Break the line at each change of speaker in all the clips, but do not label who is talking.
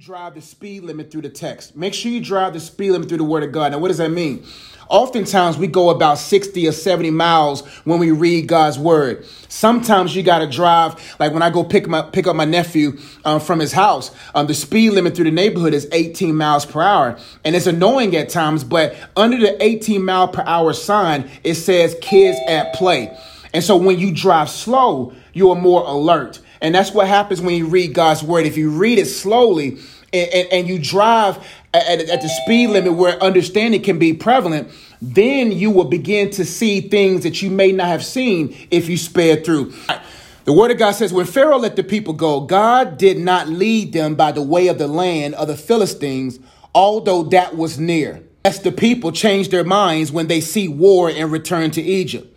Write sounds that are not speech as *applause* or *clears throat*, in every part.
drive the speed limit through the text. Make sure you drive the speed limit through the Word of God. Now, what does that mean? Oftentimes, we go about 60 or 70 miles when we read God's Word. Sometimes you got to drive, like when I go pick, my, pick up my nephew um, from his house, um, the speed limit through the neighborhood is 18 miles per hour. And it's annoying at times, but under the 18 mile per hour sign, it says kids at play. And so when you drive slow, you are more alert. And that's what happens when you read God's word. If you read it slowly and, and, and you drive at, at the speed limit where understanding can be prevalent, then you will begin to see things that you may not have seen if you sped through. The word of God says, when Pharaoh let the people go, God did not lead them by the way of the land of the Philistines, although that was near. As the people changed their minds when they see war and return to Egypt.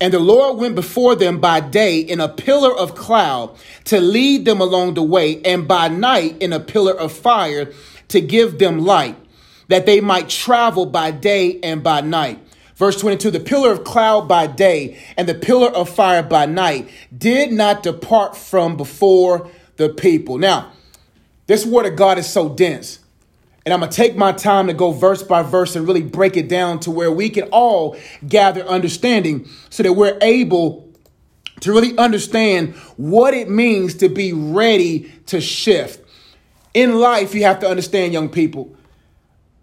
And the Lord went before them by day in a pillar of cloud to lead them along the way, and by night in a pillar of fire to give them light, that they might travel by day and by night. Verse 22 The pillar of cloud by day and the pillar of fire by night did not depart from before the people. Now, this word of God is so dense. And I'm going to take my time to go verse by verse and really break it down to where we can all gather understanding so that we're able to really understand what it means to be ready to shift. In life, you have to understand, young people,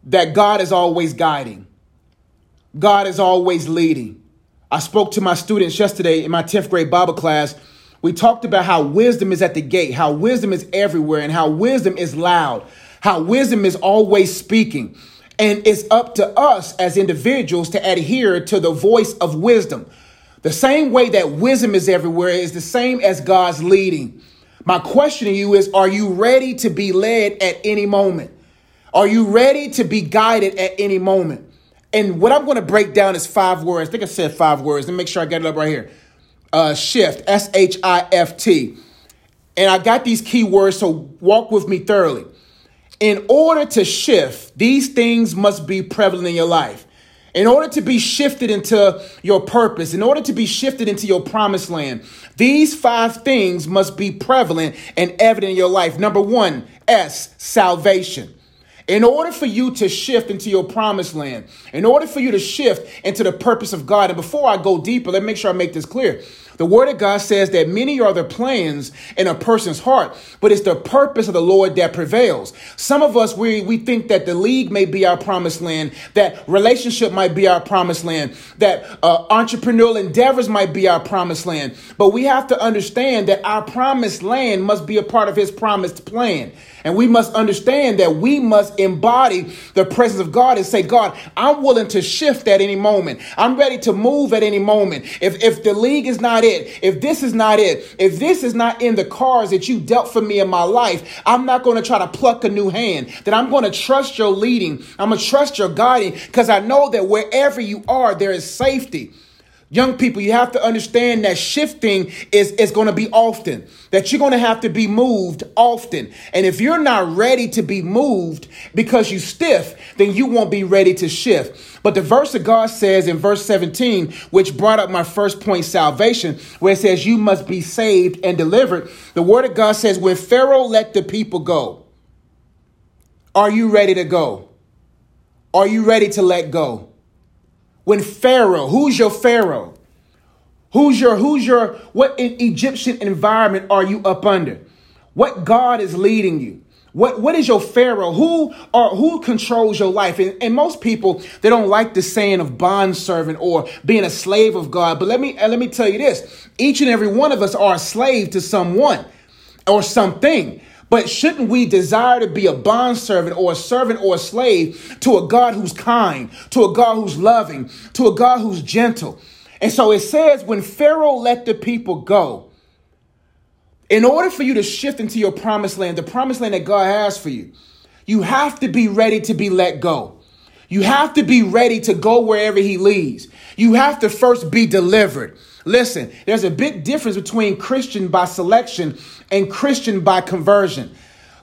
that God is always guiding, God is always leading. I spoke to my students yesterday in my 10th grade Bible class. We talked about how wisdom is at the gate, how wisdom is everywhere, and how wisdom is loud how wisdom is always speaking. And it's up to us as individuals to adhere to the voice of wisdom. The same way that wisdom is everywhere is the same as God's leading. My question to you is Are you ready to be led at any moment? Are you ready to be guided at any moment? And what I'm going to break down is five words. I think I said five words. Let me make sure I get it up right here. Uh, shift, S H I F T. And I got these key words, so walk with me thoroughly. In order to shift, these things must be prevalent in your life. In order to be shifted into your purpose, in order to be shifted into your promised land, these five things must be prevalent and evident in your life. Number one, S, salvation. In order for you to shift into your promised land, in order for you to shift into the purpose of God, and before I go deeper, let me make sure I make this clear. The word of God says that many are the plans in a person's heart, but it's the purpose of the Lord that prevails. Some of us, we, we think that the league may be our promised land, that relationship might be our promised land, that uh, entrepreneurial endeavors might be our promised land. But we have to understand that our promised land must be a part of his promised plan. And we must understand that we must embody the presence of God and say, God, I'm willing to shift at any moment. I'm ready to move at any moment. If, if the league is not it, if this is not it, if this is not in the cards that you dealt for me in my life, I'm not going to try to pluck a new hand. That I'm going to trust your leading. I'm going to trust your guiding because I know that wherever you are, there is safety. Young people, you have to understand that shifting is, is going to be often, that you're going to have to be moved often. And if you're not ready to be moved because you stiff, then you won't be ready to shift. But the verse of God says in verse 17, which brought up my first point, salvation, where it says, You must be saved and delivered. The word of God says, When Pharaoh let the people go, are you ready to go? Are you ready to let go? When Pharaoh, who's your Pharaoh? Who's your, who's your, what Egyptian environment are you up under? What God is leading you? What, what is your Pharaoh? Who or who controls your life? And, and most people, they don't like the saying of bond servant or being a slave of God. But let me, uh, let me tell you this. Each and every one of us are a slave to someone or something. But shouldn't we desire to be a bondservant or a servant or a slave to a God who's kind, to a God who's loving, to a God who's gentle? And so it says, when Pharaoh let the people go, in order for you to shift into your promised land, the promised land that God has for you, you have to be ready to be let go. You have to be ready to go wherever he leads. You have to first be delivered. Listen, there's a big difference between Christian by selection and Christian by conversion.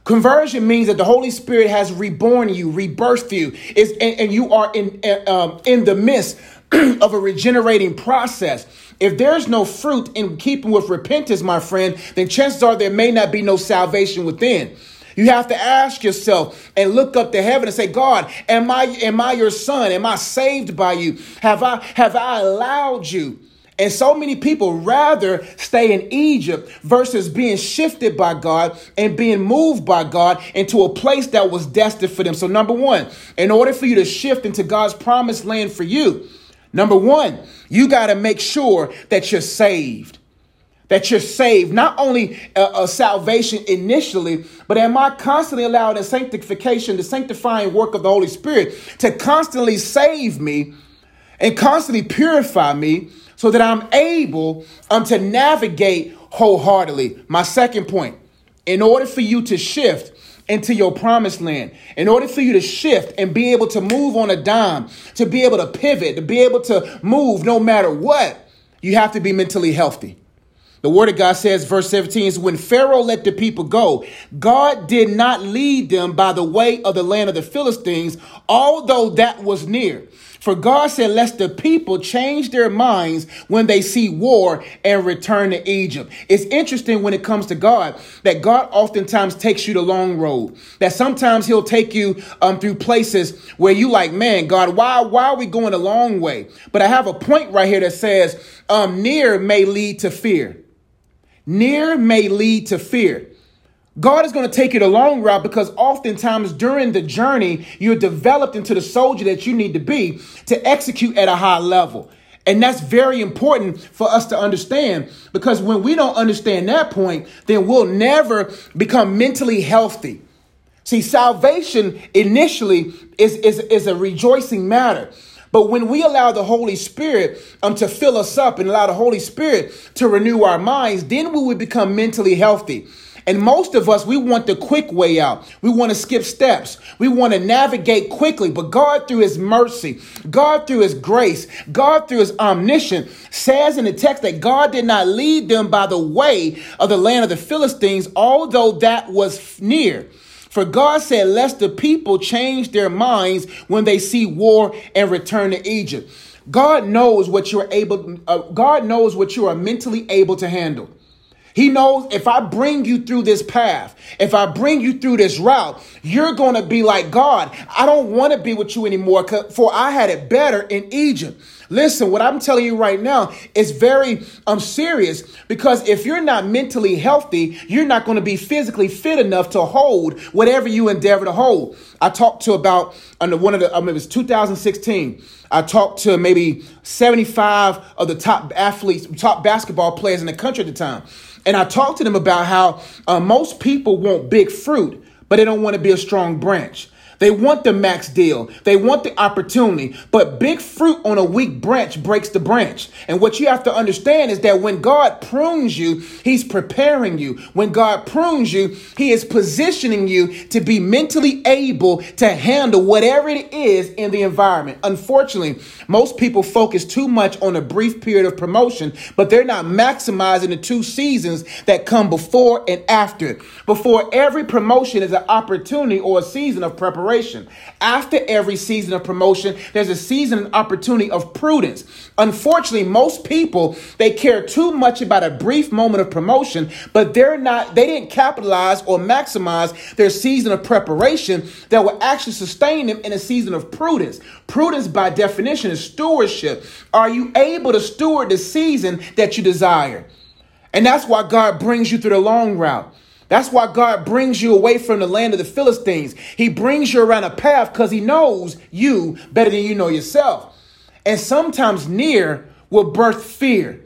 Conversion means that the Holy Spirit has reborn you, rebirthed you, is and, and you are in um, in the midst *clears throat* of a regenerating process. If there's no fruit in keeping with repentance, my friend, then chances are there may not be no salvation within. You have to ask yourself and look up to heaven and say, God, am I am I your son? Am I saved by you? Have I have I allowed you? And so many people rather stay in Egypt versus being shifted by God and being moved by God into a place that was destined for them. So, number one, in order for you to shift into God's promised land for you, number one, you got to make sure that you're saved. That you're saved, not only a, uh, a uh, salvation initially, but am I constantly allowed in sanctification, the sanctifying work of the Holy Spirit to constantly save me and constantly purify me so that I'm able um, to navigate wholeheartedly. My second point, in order for you to shift into your promised land, in order for you to shift and be able to move on a dime, to be able to pivot, to be able to move no matter what, you have to be mentally healthy. The word of God says, verse 17 is when Pharaoh let the people go, God did not lead them by the way of the land of the Philistines, although that was near. For God said, lest the people change their minds when they see war and return to Egypt. It's interesting when it comes to God that God oftentimes takes you the long road. That sometimes He'll take you um, through places where you like, man, God, why, why are we going a long way? But I have a point right here that says, um, near may lead to fear. Near may lead to fear. God is going to take you the long route because oftentimes during the journey, you're developed into the soldier that you need to be to execute at a high level. And that's very important for us to understand because when we don't understand that point, then we'll never become mentally healthy. See, salvation initially is, is, is a rejoicing matter. But when we allow the Holy Spirit um, to fill us up and allow the Holy Spirit to renew our minds, then we would become mentally healthy. And most of us, we want the quick way out. We want to skip steps. We want to navigate quickly. But God, through His mercy, God, through His grace, God, through His omniscience, says in the text that God did not lead them by the way of the land of the Philistines, although that was near. For God said, lest the people change their minds when they see war and return to Egypt. God knows what you're able, uh, God knows what you are mentally able to handle. He knows if I bring you through this path, if I bring you through this route, you're going to be like, God, I don't want to be with you anymore, for I had it better in Egypt. Listen, what I'm telling you right now is very um, serious because if you're not mentally healthy, you're not going to be physically fit enough to hold whatever you endeavor to hold. I talked to about under one of the, um, it was 2016. I talked to maybe 75 of the top athletes, top basketball players in the country at the time. And I talked to them about how uh, most people want big fruit, but they don't want to be a strong branch. They want the max deal. They want the opportunity. But big fruit on a weak branch breaks the branch. And what you have to understand is that when God prunes you, He's preparing you. When God prunes you, He is positioning you to be mentally able to handle whatever it is in the environment. Unfortunately, most people focus too much on a brief period of promotion, but they're not maximizing the two seasons that come before and after. Before every promotion is an opportunity or a season of preparation preparation. After every season of promotion, there's a season and opportunity of prudence. Unfortunately, most people, they care too much about a brief moment of promotion, but they're not, they didn't capitalize or maximize their season of preparation that will actually sustain them in a season of prudence. Prudence, by definition, is stewardship. Are you able to steward the season that you desire? And that's why God brings you through the long route. That's why God brings you away from the land of the Philistines. He brings you around a path because he knows you better than you know yourself. And sometimes near will birth fear.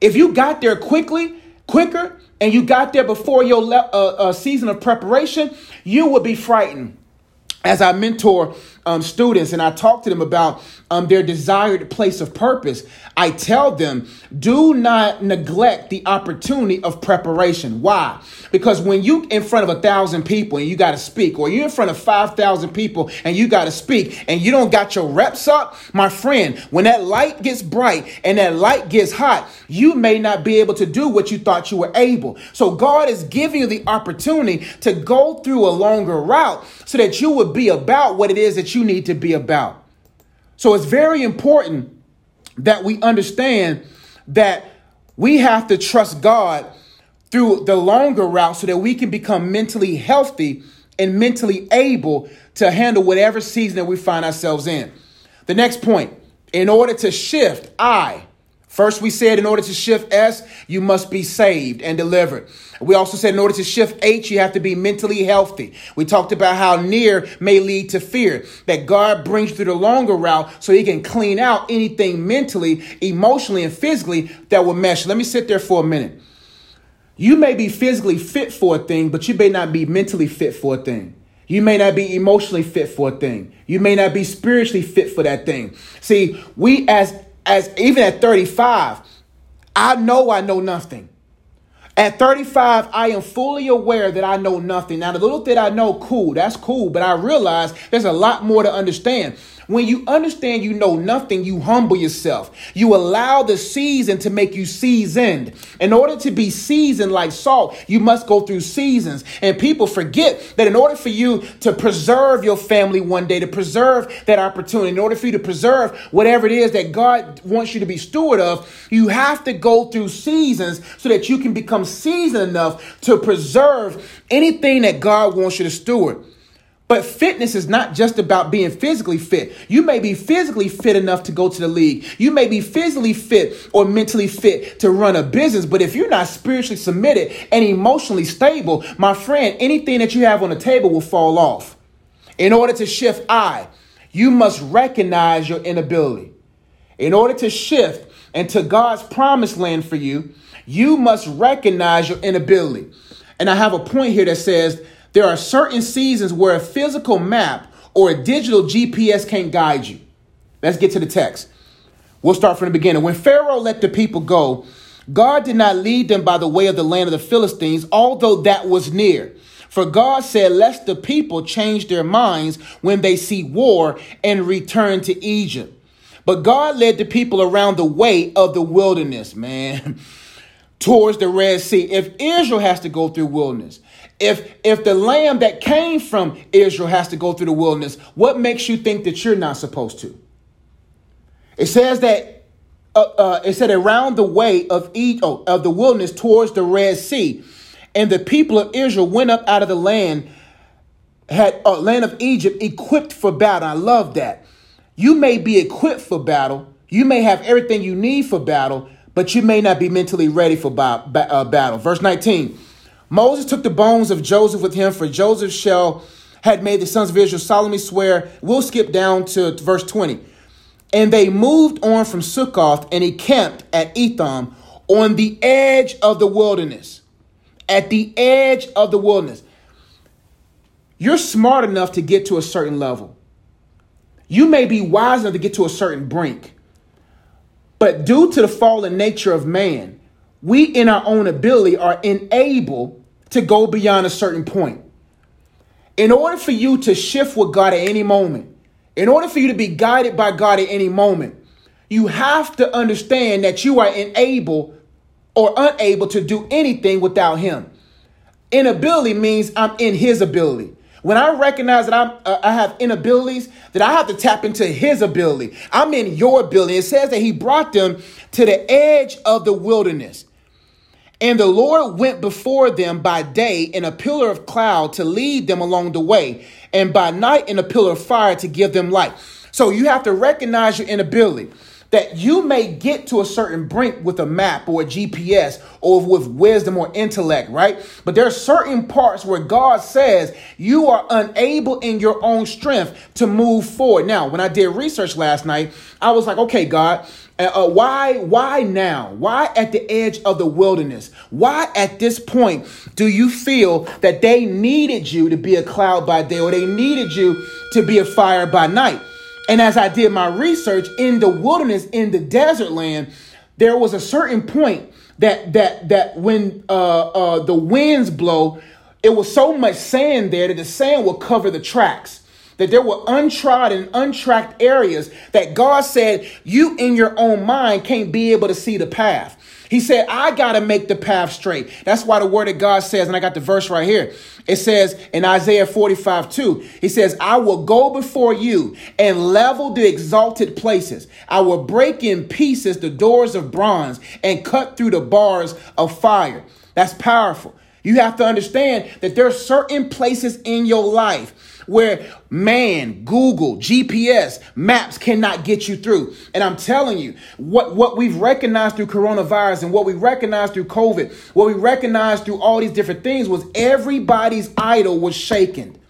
If you got there quickly, quicker, and you got there before your le- uh, uh, season of preparation, you would be frightened. As I mentor um, students and I talk to them about um, their desired place of purpose, I tell them do not neglect the opportunity of preparation. Why? Because when you in front of a thousand people and you got to speak, or you're in front of five thousand people and you got to speak, and you don't got your reps up, my friend, when that light gets bright and that light gets hot, you may not be able to do what you thought you were able. So God is giving you the opportunity to go through a longer route so that you would be about what it is that you need to be about. So it's very important that we understand that we have to trust God through the longer route so that we can become mentally healthy and mentally able to handle whatever season that we find ourselves in. The next point, in order to shift, I First, we said in order to shift S, you must be saved and delivered. We also said in order to shift H, you have to be mentally healthy. We talked about how near may lead to fear, that God brings you through the longer route so he can clean out anything mentally, emotionally, and physically that will mesh. Let me sit there for a minute. You may be physically fit for a thing, but you may not be mentally fit for a thing. You may not be emotionally fit for a thing. You may not be spiritually fit for that thing. See, we as as even at 35, I know I know nothing. At 35, I am fully aware that I know nothing. Now, the little that I know, cool, that's cool, but I realize there's a lot more to understand. When you understand you know nothing, you humble yourself. You allow the season to make you seasoned. In order to be seasoned like salt, you must go through seasons. And people forget that in order for you to preserve your family one day, to preserve that opportunity, in order for you to preserve whatever it is that God wants you to be steward of, you have to go through seasons so that you can become seasoned enough to preserve anything that God wants you to steward. But fitness is not just about being physically fit. You may be physically fit enough to go to the league. You may be physically fit or mentally fit to run a business. But if you're not spiritually submitted and emotionally stable, my friend, anything that you have on the table will fall off. In order to shift I, you must recognize your inability. In order to shift into God's promised land for you, you must recognize your inability. And I have a point here that says, there are certain seasons where a physical map or a digital GPS can't guide you. Let's get to the text. We'll start from the beginning. When Pharaoh let the people go, God did not lead them by the way of the land of the Philistines, although that was near. For God said, Lest the people change their minds when they see war and return to Egypt. But God led the people around the way of the wilderness, man, *laughs* towards the Red Sea. If Israel has to go through wilderness, if if the lamb that came from Israel has to go through the wilderness, what makes you think that you're not supposed to? It says that uh, uh, it said around the way of e- oh, of the wilderness towards the Red Sea, and the people of Israel went up out of the land had uh, land of Egypt equipped for battle. I love that. You may be equipped for battle. You may have everything you need for battle, but you may not be mentally ready for uh, battle. Verse 19. Moses took the bones of Joseph with him, for Joseph shall had made the sons of Israel solemnly swear. We'll skip down to verse 20. And they moved on from Sukkoth and he camped at Etham on the edge of the wilderness. At the edge of the wilderness. You're smart enough to get to a certain level. You may be wise enough to get to a certain brink. But due to the fallen nature of man, we in our own ability are unable to go beyond a certain point. In order for you to shift with God at any moment, in order for you to be guided by God at any moment, you have to understand that you are unable or unable to do anything without Him. Inability means I'm in His ability. When I recognize that I'm, uh, I have inabilities, that I have to tap into His ability. I'm in your ability. It says that He brought them to the edge of the wilderness. And the Lord went before them by day in a pillar of cloud to lead them along the way, and by night in a pillar of fire to give them light. So you have to recognize your inability. that you may get to a certain brink with a map or a GPS or with wisdom or intellect, right? But there are certain parts where God says you are unable in your own strength to move forward. Now, when I did research last night, I was like, okay, God, uh, why why now? Why at the edge of the wilderness? Why at this point do you feel that they needed you to be a cloud by day or they needed you to be a fire by night? And as I did my research in the wilderness, in the desert land, there was a certain point that that that when uh, uh, the winds blow, it was so much sand there that the sand will cover the tracks. That there were untrodden, untracked areas that God said you in your own mind can't be able to see the path. He said, I got to make the path straight. That's why the word of God says, and I got the verse right here. It says in Isaiah 45, 2, he says, I will go before you and level the exalted places. I will break in pieces the doors of bronze and cut through the bars of fire. That's powerful. You have to understand that there are certain places in your life where man, Google, GPS, maps cannot get you through. And I'm telling you, what, what we've recognized through coronavirus and what we recognized through COVID, what we recognized through all these different things was everybody's idol was shaken.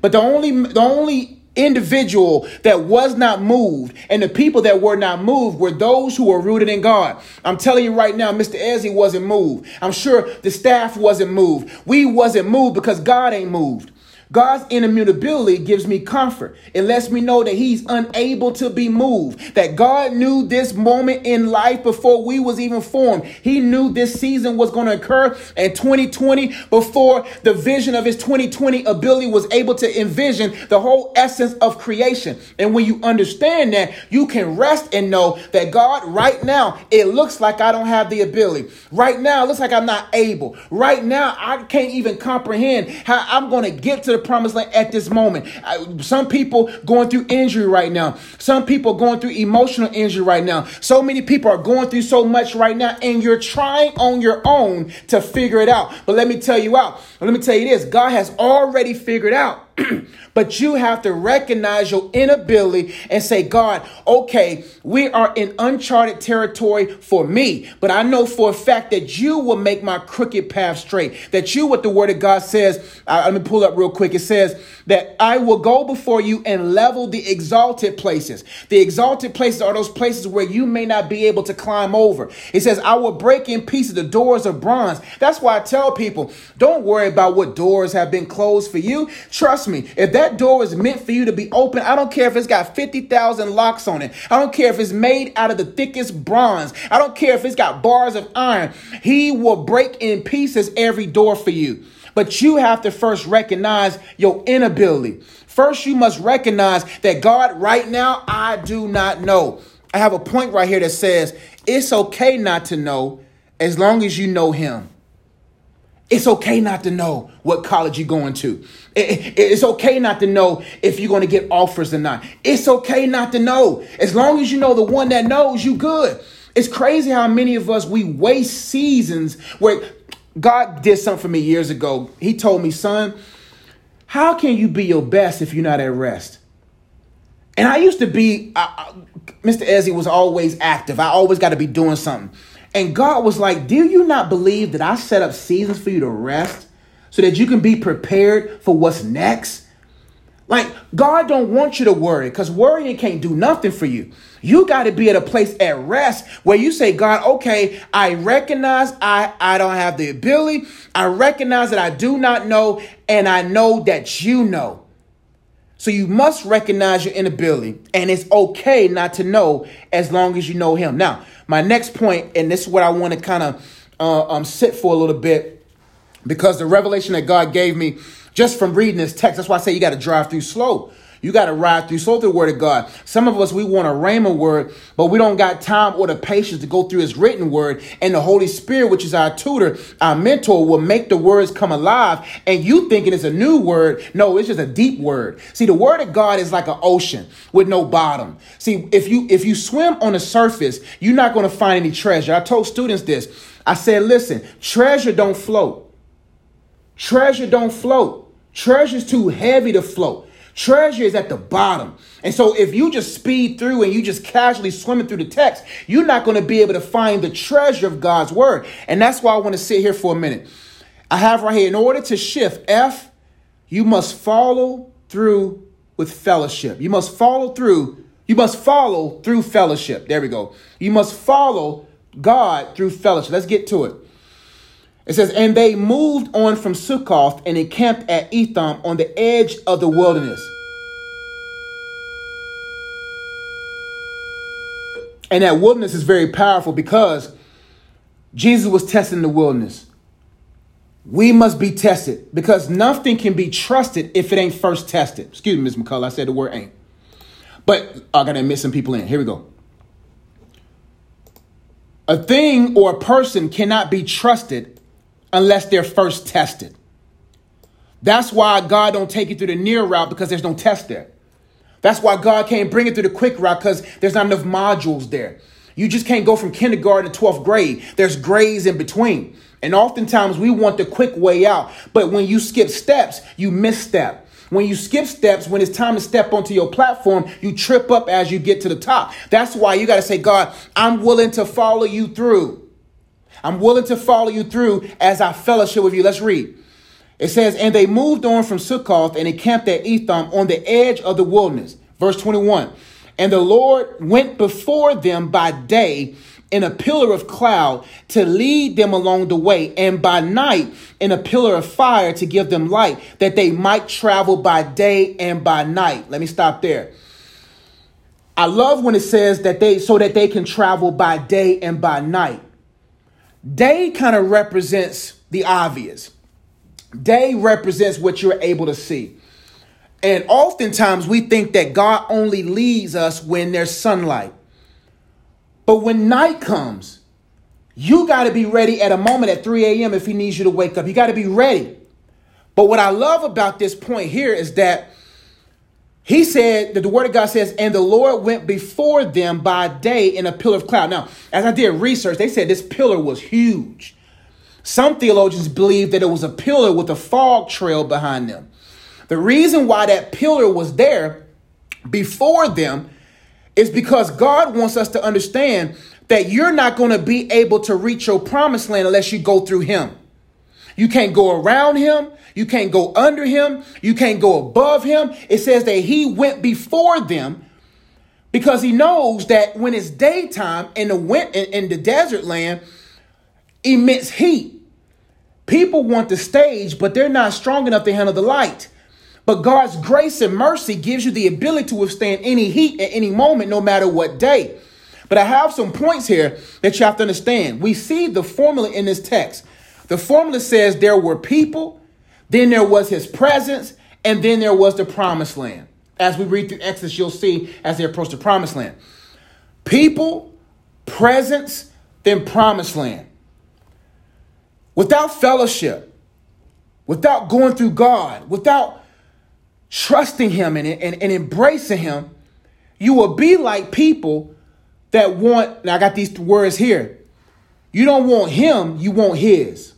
But the only the only individual that was not moved and the people that were not moved were those who were rooted in God. I'm telling you right now, Mr. Ezzy wasn't moved. I'm sure the staff wasn't moved. We wasn't moved because God ain't moved. God's immutability gives me comfort. It lets me know that he's unable to be moved. That God knew this moment in life before we was even formed. He knew this season was going to occur in 2020 before the vision of his 2020 ability was able to envision the whole essence of creation. And when you understand that, you can rest and know that God right now, it looks like I don't have the ability. Right now, it looks like I'm not able. Right now, I can't even comprehend how I'm going to get to the promised land at this moment. Some people going through injury right now. Some people going through emotional injury right now. So many people are going through so much right now, and you're trying on your own to figure it out. But let me tell you out. Let me tell you this God has already figured out *clears throat* but you have to recognize your inability and say, God, okay, we are in uncharted territory for me, but I know for a fact that you will make my crooked path straight. That you, what the word of God says, uh, let me pull up real quick. It says that I will go before you and level the exalted places. The exalted places are those places where you may not be able to climb over. It says, I will break in pieces the doors of bronze. That's why I tell people, don't worry about what doors have been closed for you. Trust me, if that door is meant for you to be open, I don't care if it's got 50,000 locks on it. I don't care if it's made out of the thickest bronze. I don't care if it's got bars of iron. He will break in pieces every door for you. But you have to first recognize your inability. First, you must recognize that God, right now, I do not know. I have a point right here that says it's okay not to know as long as you know Him. It's okay not to know what college you're going to. It's okay not to know if you're going to get offers or not. It's okay not to know. As long as you know the one that knows, you good. It's crazy how many of us we waste seasons where God did something for me years ago. He told me, son, how can you be your best if you're not at rest? And I used to be, I, I, Mr. Ezzy was always active. I always got to be doing something. And God was like, Do you not believe that I set up seasons for you to rest so that you can be prepared for what's next? Like, God don't want you to worry because worrying can't do nothing for you. You got to be at a place at rest where you say, God, okay, I recognize I, I don't have the ability. I recognize that I do not know, and I know that you know. So you must recognize your inability, and it's okay not to know as long as you know Him. Now, my next point, and this is what I want to kind of uh, um, sit for a little bit, because the revelation that God gave me just from reading this text, that's why I say you got to drive through slow. You got to ride through slow through the word of God. Some of us, we want a rhema word, but we don't got time or the patience to go through his written word. And the Holy Spirit, which is our tutor, our mentor, will make the words come alive. And you thinking it's a new word. No, it's just a deep word. See, the word of God is like an ocean with no bottom. See, if you if you swim on the surface, you're not going to find any treasure. I told students this. I said, listen, treasure don't float. Treasure don't float. Treasure's too heavy to float. Treasure is at the bottom. And so if you just speed through and you just casually swimming through the text, you're not going to be able to find the treasure of God's word. And that's why I want to sit here for a minute. I have right here, in order to shift F, you must follow through with fellowship. You must follow through. You must follow through fellowship. There we go. You must follow God through fellowship. Let's get to it. It says, And they moved on from Sukkoth and encamped at Etham on the edge of the wilderness. And that wilderness is very powerful because Jesus was testing the wilderness. We must be tested because nothing can be trusted if it ain't first tested. Excuse me, Ms. McCullough, I said the word ain't. But I gotta admit some people in. Here we go. A thing or a person cannot be trusted unless they're first tested. That's why God don't take you through the near route because there's no test there. That's why God can't bring it through the quick route because there's not enough modules there. You just can't go from kindergarten to 12th grade. There's grades in between. And oftentimes we want the quick way out. But when you skip steps, you misstep. When you skip steps, when it's time to step onto your platform, you trip up as you get to the top. That's why you got to say, God, I'm willing to follow you through. I'm willing to follow you through as I fellowship with you. Let's read. It says, And they moved on from Sukkoth and encamped at Etham on the edge of the wilderness. Verse 21. And the Lord went before them by day in a pillar of cloud to lead them along the way, and by night in a pillar of fire to give them light, that they might travel by day and by night. Let me stop there. I love when it says that they so that they can travel by day and by night. Day kind of represents the obvious. Day represents what you're able to see. And oftentimes we think that God only leads us when there's sunlight. But when night comes, you got to be ready at a moment at 3 a.m. if he needs you to wake up. You got to be ready. But what I love about this point here is that he said that the word of God says, and the Lord went before them by day in a pillar of cloud. Now, as I did research, they said this pillar was huge. Some theologians believe that it was a pillar with a fog trail behind them. The reason why that pillar was there before them is because God wants us to understand that you're not going to be able to reach your promised land unless you go through Him. You can't go around Him. You can't go under Him. You can't go above Him. It says that He went before them because He knows that when it's daytime in the in the desert land, immense heat. People want the stage, but they're not strong enough to handle the light. But God's grace and mercy gives you the ability to withstand any heat at any moment, no matter what day. But I have some points here that you have to understand. We see the formula in this text. The formula says there were people, then there was his presence, and then there was the promised land. As we read through Exodus, you'll see as they approach the promised land. People, presence, then promised land. Without fellowship, without going through God, without trusting him and, and, and embracing him, you will be like people that want, now I got these words here. You don't want him, you want his.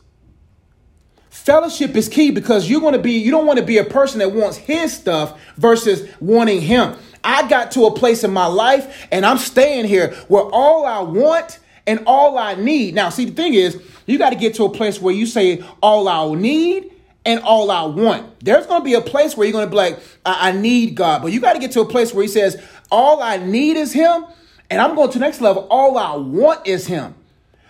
Fellowship is key because you're going to be, you don't want to be a person that wants his stuff versus wanting him. I got to a place in my life and I'm staying here where all I want and all I need. Now, see, the thing is, you got to get to a place where you say, all I'll need and all I want. There's going to be a place where you're going to be like, I, I need God. But you got to get to a place where He says, all I need is Him. And I'm going to the next level. All I want is Him.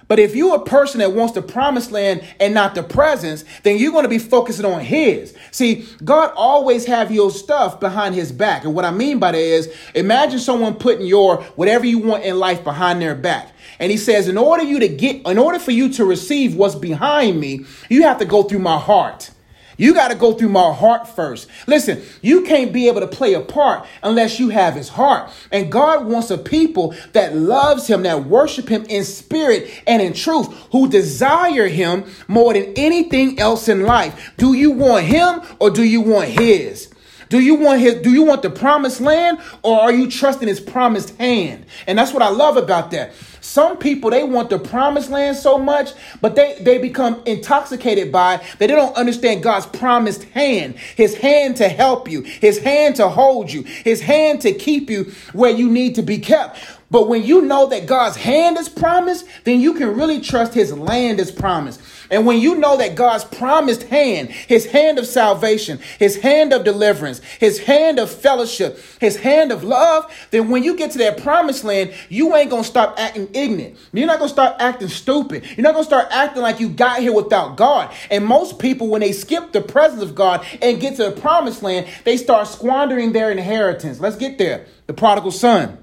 But if you're a person that wants the promised land and not the presence, then you're going to be focusing on his. See, God always have your stuff behind his back. And what I mean by that is imagine someone putting your whatever you want in life behind their back. And he says, in order you to get, in order for you to receive what's behind me, you have to go through my heart. You got to go through my heart first. Listen, you can't be able to play a part unless you have his heart. And God wants a people that loves him, that worship him in spirit and in truth, who desire him more than anything else in life. Do you want him or do you want his? Do you want his do you want the promised land or are you trusting his promised hand? And that's what I love about that. Some people they want the promised land so much, but they they become intoxicated by that they don't understand God's promised hand. His hand to help you, his hand to hold you, his hand to keep you where you need to be kept. But when you know that God's hand is promised, then you can really trust his land is promised. And when you know that God's promised hand, his hand of salvation, his hand of deliverance, his hand of fellowship, his hand of love, then when you get to that promised land, you ain't gonna stop acting ignorant. You're not gonna start acting stupid. You're not gonna start acting like you got here without God. And most people, when they skip the presence of God and get to the promised land, they start squandering their inheritance. Let's get there. The prodigal son.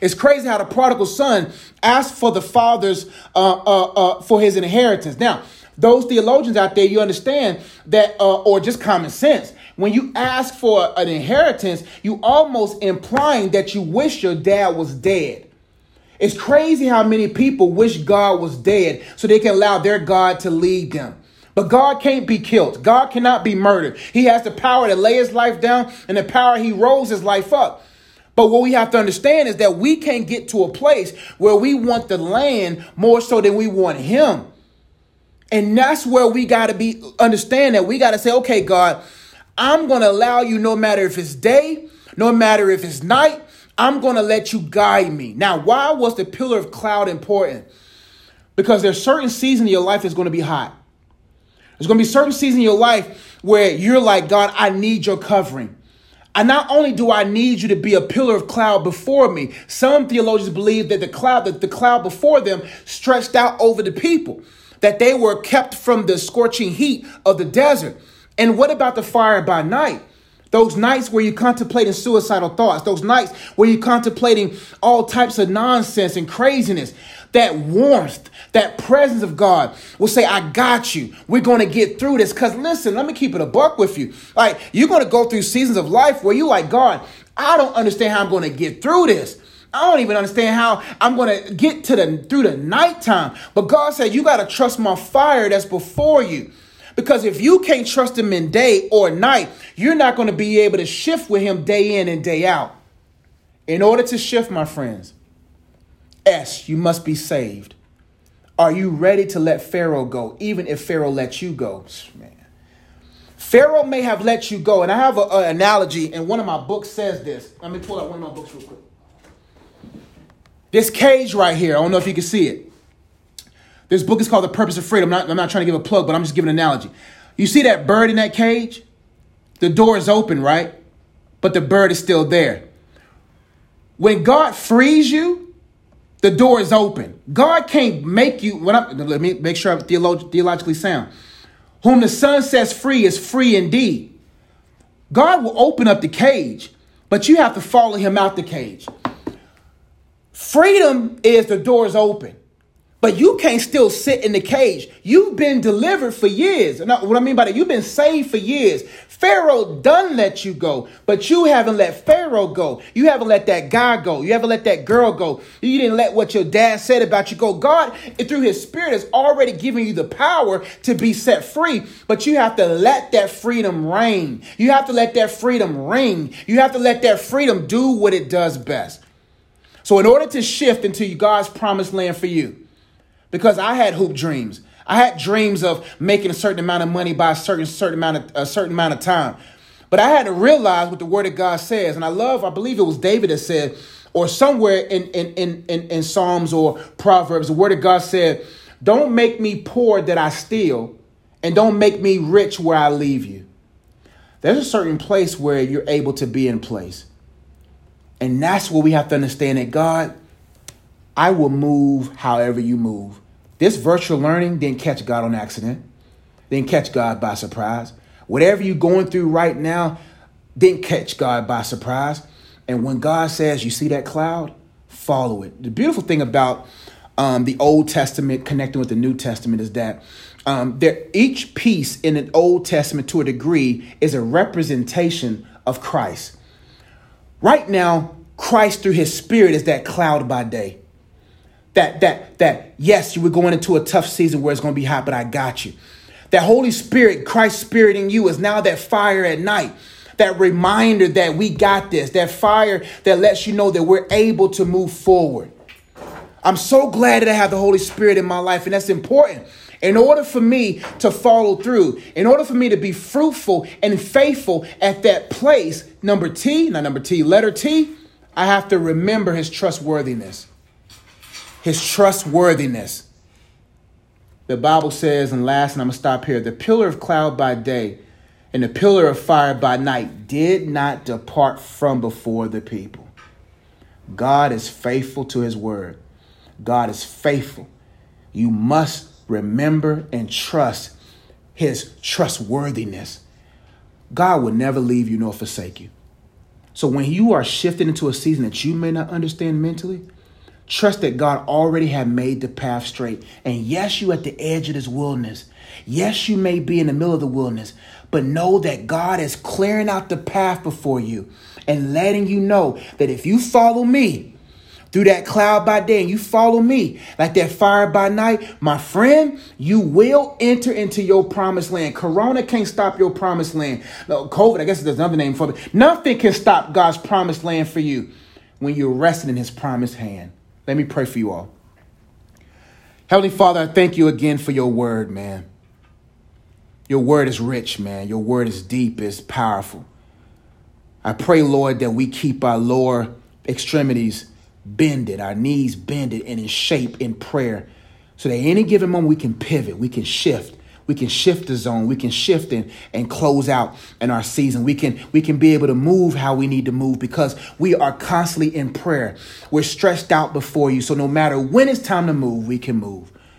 It's crazy how the prodigal son asked for the father's uh, uh, uh, for his inheritance. Now, those theologians out there, you understand that, uh, or just common sense. When you ask for an inheritance, you almost implying that you wish your dad was dead. It's crazy how many people wish God was dead so they can allow their God to lead them. But God can't be killed. God cannot be murdered. He has the power to lay his life down and the power he rose his life up. But what we have to understand is that we can't get to a place where we want the land more so than we want him. And that's where we got to be understand that we got to say, okay, God, I'm going to allow you no matter if it's day, no matter if it's night, I'm going to let you guide me. Now, why was the pillar of cloud important? Because there's certain season in your life that's going to be hot. There's going to be certain season in your life where you're like, God, I need your covering. And not only do I need you to be a pillar of cloud before me, some theologians believe that the cloud, that the cloud before them stretched out over the people, that they were kept from the scorching heat of the desert. And what about the fire by night? Those nights where you're contemplating suicidal thoughts, those nights where you're contemplating all types of nonsense and craziness that warmth, that presence of God will say, I got you. We're going to get through this. Because listen, let me keep it a buck with you. Like, you're going to go through seasons of life where you like, God, I don't understand how I'm going to get through this. I don't even understand how I'm going to get to the through the nighttime. But God said, you got to trust my fire that's before you. Because if you can't trust him in day or night, you're not going to be able to shift with him day in and day out. In order to shift, my friends, S, you must be saved. Are you ready to let Pharaoh go, even if Pharaoh lets you go? Man. Pharaoh may have let you go. And I have an analogy, and one of my books says this. Let me pull out one of my books real quick. This cage right here, I don't know if you can see it. This book is called The Purpose of Freedom. I'm not, I'm not trying to give a plug, but I'm just giving an analogy. You see that bird in that cage? The door is open, right? But the bird is still there. When God frees you, the door is open. God can't make you, when I, let me make sure I'm theolog- theologically sound. Whom the Son sets free is free indeed. God will open up the cage, but you have to follow him out the cage. Freedom is the door is open. But you can't still sit in the cage. You've been delivered for years. what I mean by that, you've been saved for years. Pharaoh done let you go, but you haven't let Pharaoh go. You haven't let that guy go. You haven't let that girl go. You didn't let what your dad said about you go. God, through his spirit, has already given you the power to be set free, but you have to let that freedom reign. You have to let that freedom ring. You have to let that freedom do what it does best. So, in order to shift into God's promised land for you, because I had hoop dreams. I had dreams of making a certain amount of money by a certain certain amount of a certain amount of time. But I had to realize what the word of God says. And I love, I believe it was David that said, or somewhere in in in in, in Psalms or Proverbs, the word of God said, Don't make me poor that I steal, and don't make me rich where I leave you. There's a certain place where you're able to be in place. And that's what we have to understand that God I will move however you move. This virtual learning didn't catch God on accident, didn't catch God by surprise. Whatever you're going through right now didn't catch God by surprise. And when God says, You see that cloud, follow it. The beautiful thing about um, the Old Testament connecting with the New Testament is that um, there, each piece in an Old Testament to a degree is a representation of Christ. Right now, Christ through his spirit is that cloud by day that that that yes, you were going into a tough season where it's going to be hot, but I got you. That Holy Spirit, Christ Spirit in you, is now that fire at night that reminder that we got this, that fire that lets you know that we're able to move forward. I'm so glad that I have the Holy Spirit in my life, and that's important. In order for me to follow through, in order for me to be fruitful and faithful at that place, number T, not number T, letter T, I have to remember his trustworthiness. His trustworthiness. The Bible says, and last, and I'm going to stop here the pillar of cloud by day and the pillar of fire by night did not depart from before the people. God is faithful to his word. God is faithful. You must remember and trust his trustworthiness. God will never leave you nor forsake you. So when you are shifting into a season that you may not understand mentally, trust that God already had made the path straight. And yes, you at the edge of this wilderness. Yes, you may be in the middle of the wilderness, but know that God is clearing out the path before you and letting you know that if you follow me, through that cloud by day and you follow me like that fire by night, my friend, you will enter into your promised land. Corona can't stop your promised land. No, COVID, I guess there's another name for it. Nothing can stop God's promised land for you when you're resting in his promised hand. Let me pray for you all. Heavenly Father, I thank you again for your word, man. Your word is rich, man. Your word is deep, is powerful. I pray, Lord, that we keep our lower extremities bended, our knees bended and in shape in prayer. So that any given moment we can pivot, we can shift, we can shift the zone, we can shift and, and close out in our season. We can we can be able to move how we need to move because we are constantly in prayer. We're stretched out before you. So no matter when it's time to move, we can move.